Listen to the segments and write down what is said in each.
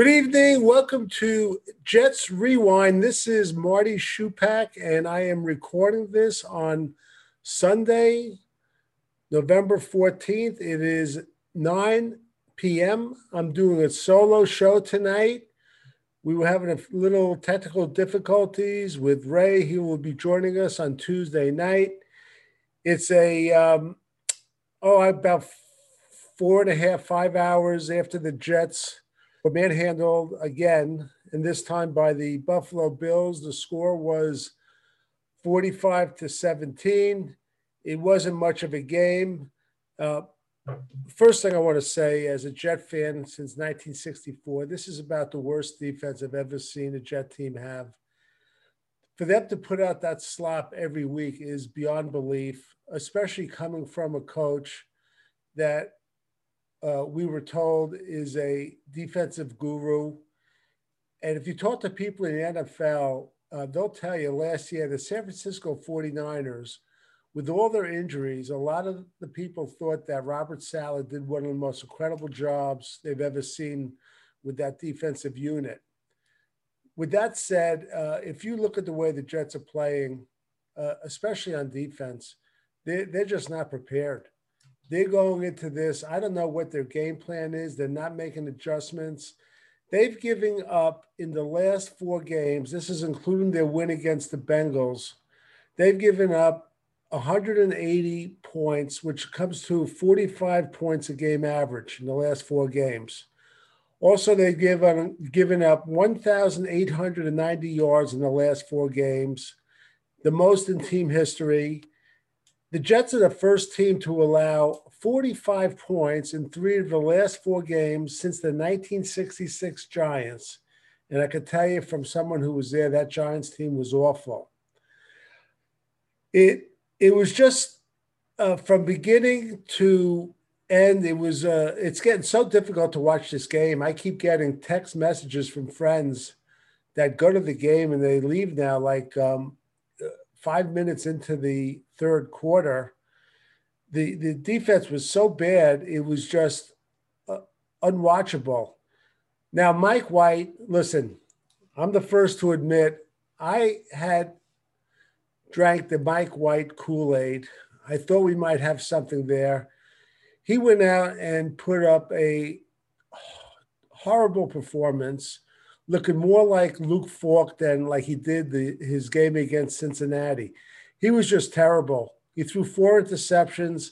Good evening. Welcome to Jets Rewind. This is Marty Shupak, and I am recording this on Sunday, November 14th. It is 9 p.m. I'm doing a solo show tonight. We were having a little technical difficulties with Ray. He will be joining us on Tuesday night. It's a, um, oh, about four and a half, five hours after the Jets were manhandled again, and this time by the Buffalo Bills. The score was 45 to 17. It wasn't much of a game. Uh, first thing I want to say, as a Jet fan since 1964, this is about the worst defense I've ever seen a Jet team have. For them to put out that slop every week is beyond belief, especially coming from a coach that uh, we were told is a defensive guru. And if you talk to people in the NFL, uh, they'll tell you last year the San Francisco 49ers, with all their injuries, a lot of the people thought that Robert Saleh did one of the most incredible jobs they've ever seen with that defensive unit. With that said, uh, if you look at the way the Jets are playing, uh, especially on defense, they, they're just not prepared they're going into this. I don't know what their game plan is. They're not making adjustments. They've given up in the last four games, this is including their win against the Bengals, they've given up 180 points, which comes to 45 points a game average in the last four games. Also, they've given, given up 1,890 yards in the last four games, the most in team history. The Jets are the first team to allow 45 points in three of the last four games since the 1966 Giants. And I could tell you from someone who was there, that Giants team was awful. It it was just uh, from beginning to end. It was uh, it's getting so difficult to watch this game. I keep getting text messages from friends that go to the game and they leave now like um, five minutes into the third quarter, the, the defense was so bad, it was just uh, unwatchable. Now, Mike White, listen, I'm the first to admit I had drank the Mike White Kool Aid. I thought we might have something there. He went out and put up a horrible performance looking more like Luke Falk than like he did the, his game against Cincinnati. He was just terrible. He threw four interceptions.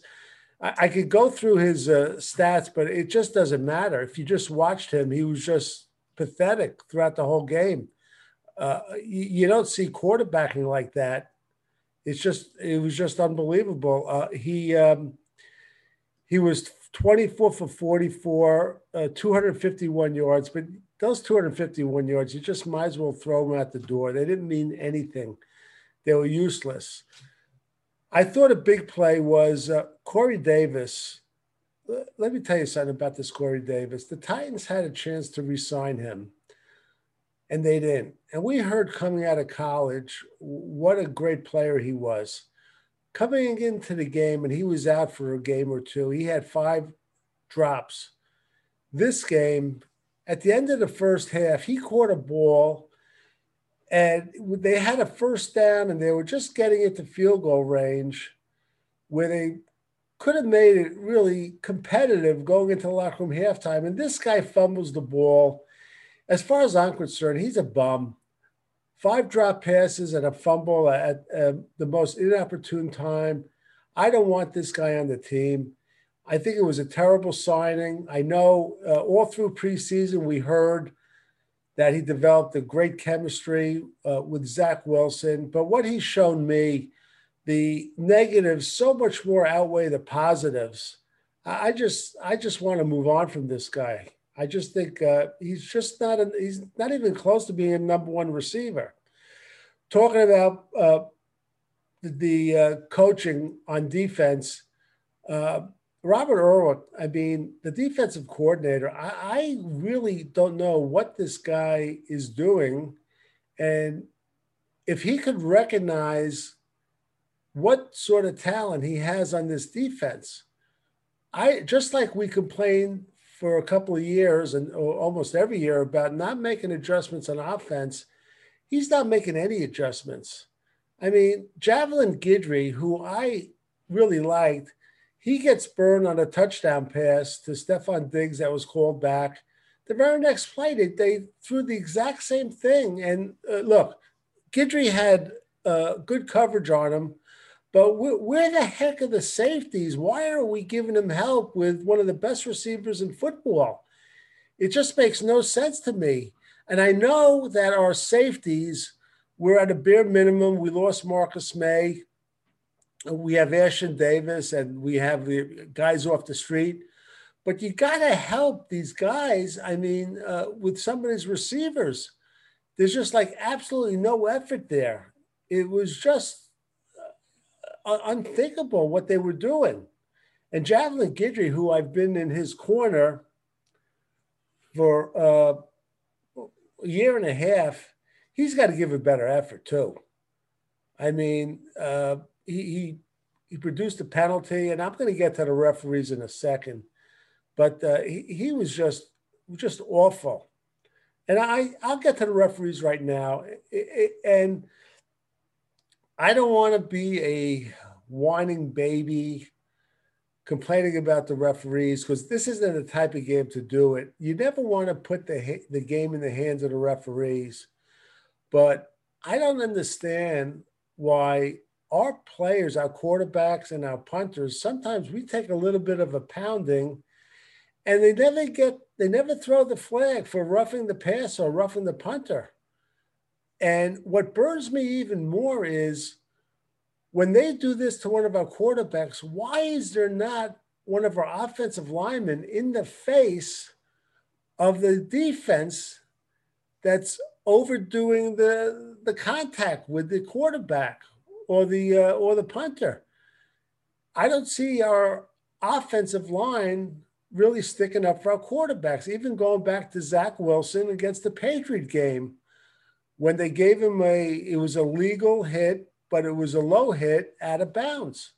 I, I could go through his uh, stats, but it just doesn't matter. If you just watched him, he was just pathetic throughout the whole game. Uh, you, you, don't see quarterbacking like that. It's just it was just unbelievable. Uh, he um, he was 24 for 44, uh, 251 yards, but those 251 yards, you just might as well throw them out the door. They didn't mean anything. They were useless. I thought a big play was uh, Corey Davis. Let me tell you something about this Corey Davis. The Titans had a chance to re-sign him, and they didn't. And we heard coming out of college what a great player he was. Coming into the game, and he was out for a game or two. He had five drops. This game, at the end of the first half, he caught a ball and they had a first down and they were just getting into field goal range where they could have made it really competitive going into the locker room halftime. And this guy fumbles the ball. As far as I'm concerned, he's a bum. Five drop passes and a fumble at, at the most inopportune time. I don't want this guy on the team. I think it was a terrible signing. I know uh, all through preseason we heard that he developed a great chemistry uh, with Zach Wilson, but what he's shown me, the negatives so much more outweigh the positives. I just I just want to move on from this guy. I just think uh, he's just not a, he's not even close to being a number one receiver. Talking about uh, the, the uh, coaching on defense, uh, Robert Urwin, I mean, the defensive coordinator, I, I, really don't know what this guy is doing. And if he could recognize what sort of talent he has on this defense, I just like we complain for a couple of years and almost every year about not making adjustments on offense. He's not making any adjustments. I mean, Javelin Guidry, who I really liked, he gets burned on a touchdown pass to Stefon Diggs that was called back. The very next play, they, they threw the exact same thing. And uh, look, Guidry had uh, good coverage on him, but wh- where the heck are the safeties? Why are we giving him help with one of the best receivers in football? It just makes no sense to me. And I know that our safeties were at a bare minimum. We lost Marcus Maye. We have Ashtyn Davis and we have the guys off the street. But you got to help these guys. I mean, uh, with some of these receivers, there's just like absolutely no effort there. It was just uh, unthinkable what they were doing. And Javelin Guidry, who I've been in his corner for uh, a year and a half, he's got to give a better effort too. I mean, uh, he, he, he produced a penalty, and I'm going to get to the referees in a second, but uh, he, he was just just awful. And I I'll get to the referees right now, and I don't want to be a whining baby complaining about the referees because this isn't the type of game to do it. You never want to put the the game in the hands of the referees, but I don't understand why our players, our quarterbacks, and our punters sometimes we take a little bit of a pounding, and they never get they never throw the flag for roughing the pass or roughing the punter. And what burns me even more is when they do this to one of our quarterbacks, why is there not one of our offensive linemen in the face of the defense that's overdoing the the contact with the quarterback or the uh, or the punter? I don't see our offensive line really sticking up for our quarterbacks. Even going back to Zach Wilson against the Patriot game, when they gave him a it was a legal hit but it was a low hit out of bounds.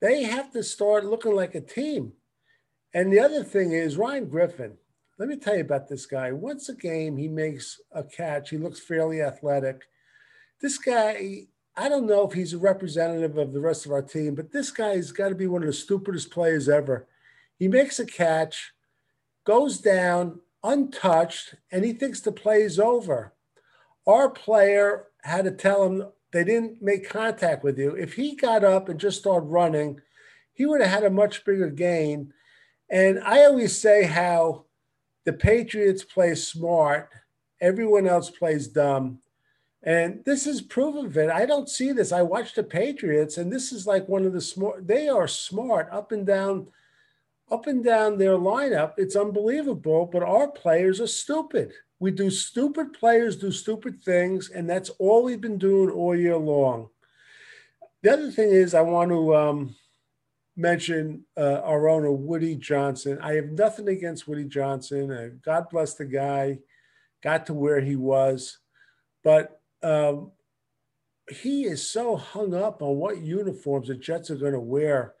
They have to start looking like a team. And the other thing is Ryan Griffin. Let me tell you about this guy. Once a game, he makes a catch. He looks fairly athletic. This guy, I don't know if he's a representative of the rest of our team, but this guy's got to be one of the stupidest players ever. He makes a catch, goes down untouched, and he thinks the play is over. Our player had to tell him, they didn't make contact with you. If he got up and just started running, he would have had a much bigger gain. And I always say how the Patriots play smart, everyone else plays dumb. And this is proof of it. I don't see this. I watch the Patriots, and this is like one of the smart, they are smart up and down, up and down their lineup. It's unbelievable, but our players are stupid. We do stupid players do stupid things, and that's all we've been doing all year long. The other thing is, I want to um, mention uh, our owner, Woody Johnson. I have nothing against Woody Johnson. Uh, God bless the guy, got to where he was. But um, he is so hung up on what uniforms the Jets are going to wear.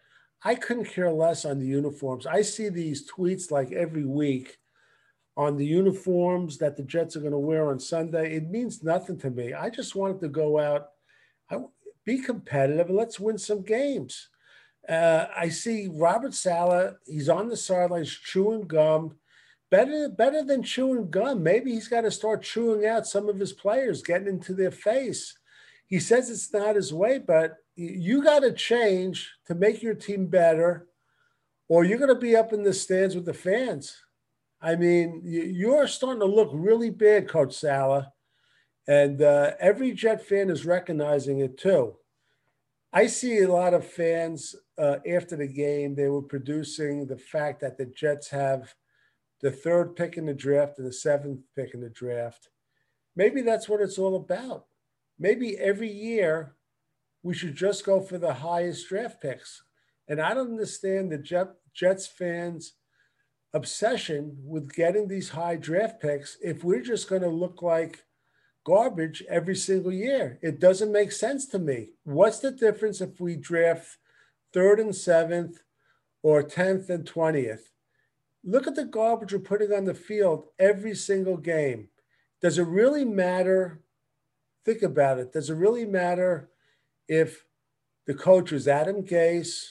I couldn't care less on the uniforms. I see these tweets like every week on the uniforms that the Jets are going to wear on Sunday, it means nothing to me. I just wanted to go out, I, be competitive, and let's win some games. Uh, I see Robert Saleh. He's on the sidelines chewing gum. Better, better than chewing gum. Maybe he's got to start chewing out some of his players, getting into their face. He says it's not his way, but you got to change to make your team better, or you're going to be up in the stands with the fans. I mean, you're starting to look really bad, Coach Saleh, And uh, every Jet fan is recognizing it too. I see a lot of fans uh, after the game, they were producing the fact that the Jets have the third pick in the draft and the seventh pick in the draft. Maybe that's what it's all about. Maybe every year we should just go for the highest draft picks. And I don't understand the Jet, Jets fans obsession with getting these high draft picks if we're just going to look like garbage every single year. It doesn't make sense to me. What's the difference if we draft third and seventh or 10th and 20th? Look at the garbage we're putting on the field every single game. Does it really matter? Think about it. Does it really matter if the coach was Adam Gase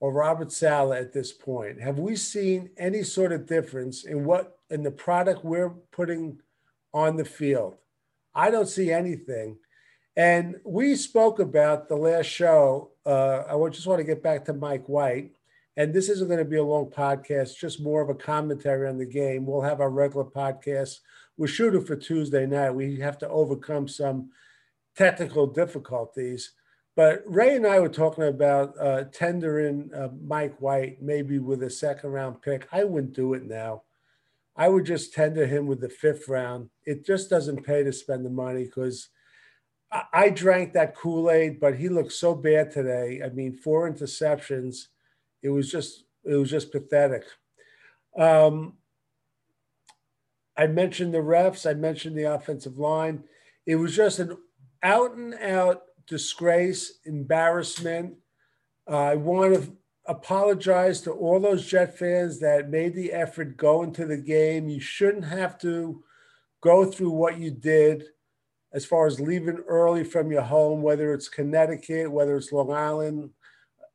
or Robert Saleh at this point? Have we seen any sort of difference in what in the product we're putting on the field? I don't see anything. And we spoke about the last show. Uh, I just want to get back to Mike White. And this isn't going to be a long podcast, just more of a commentary on the game. We'll have our regular podcast. We're shooting for Tuesday night. We have to overcome some technical difficulties. But Ray and I were talking about uh, tendering uh, Mike White, maybe with a second round pick. I wouldn't do it now. I would just tender him with the fifth round. It just doesn't pay to spend the money because I, I drank that Kool Aid, but he looked so bad today. I mean, four interceptions. It was just it was just pathetic. Um, I mentioned the refs. I mentioned the offensive line. It was just an out and out disgrace, embarrassment. Uh, I want to apologize to all those Jet fans that made the effort go into the game. You shouldn't have to go through what you did as far as leaving early from your home, whether it's Connecticut, whether it's Long Island,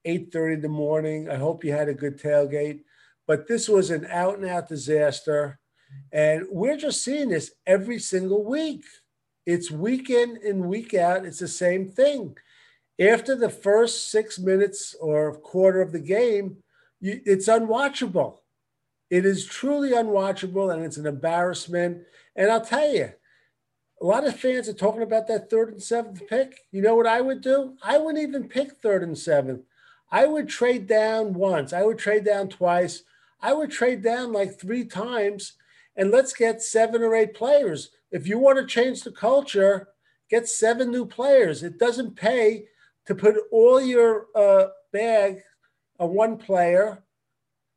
8:30 in the morning. I hope you had a good tailgate. But this was an out and out disaster. And we're just seeing this every single week. It's week in and week out. It's the same thing. After the first six minutes or quarter of the game, you, it's unwatchable. It is truly unwatchable and it's an embarrassment. And I'll tell you, a lot of fans are talking about that third and seventh pick. You know what I would do? I wouldn't even pick third and seventh. I would trade down once. I would trade down twice. I would trade down like three times and let's get seven or eight players. If you want to change the culture, get seven new players. It doesn't pay to put all your uh, bag on one player.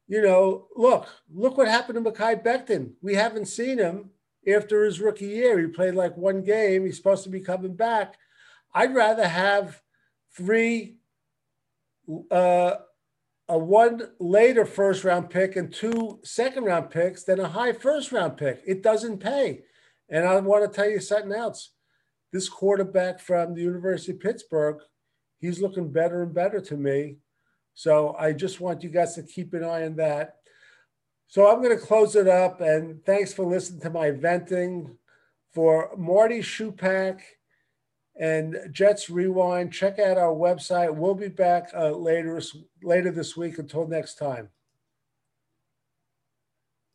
You know, look, look what happened to Mekhi Becton. We haven't seen him after his rookie year. He played like one game. He's supposed to be coming back. I'd rather have three, uh, a one later first round pick and two second round picks than a high first round pick. It doesn't pay. And I want to tell you something else. This quarterback from the University of Pittsburgh, he's looking better and better to me. So I just want you guys to keep an eye on that. So I'm going to close it up. And thanks for listening to my venting. For Marty Shupak and Jets Rewind, check out our website. We'll be back uh, later, later this week. Until next time.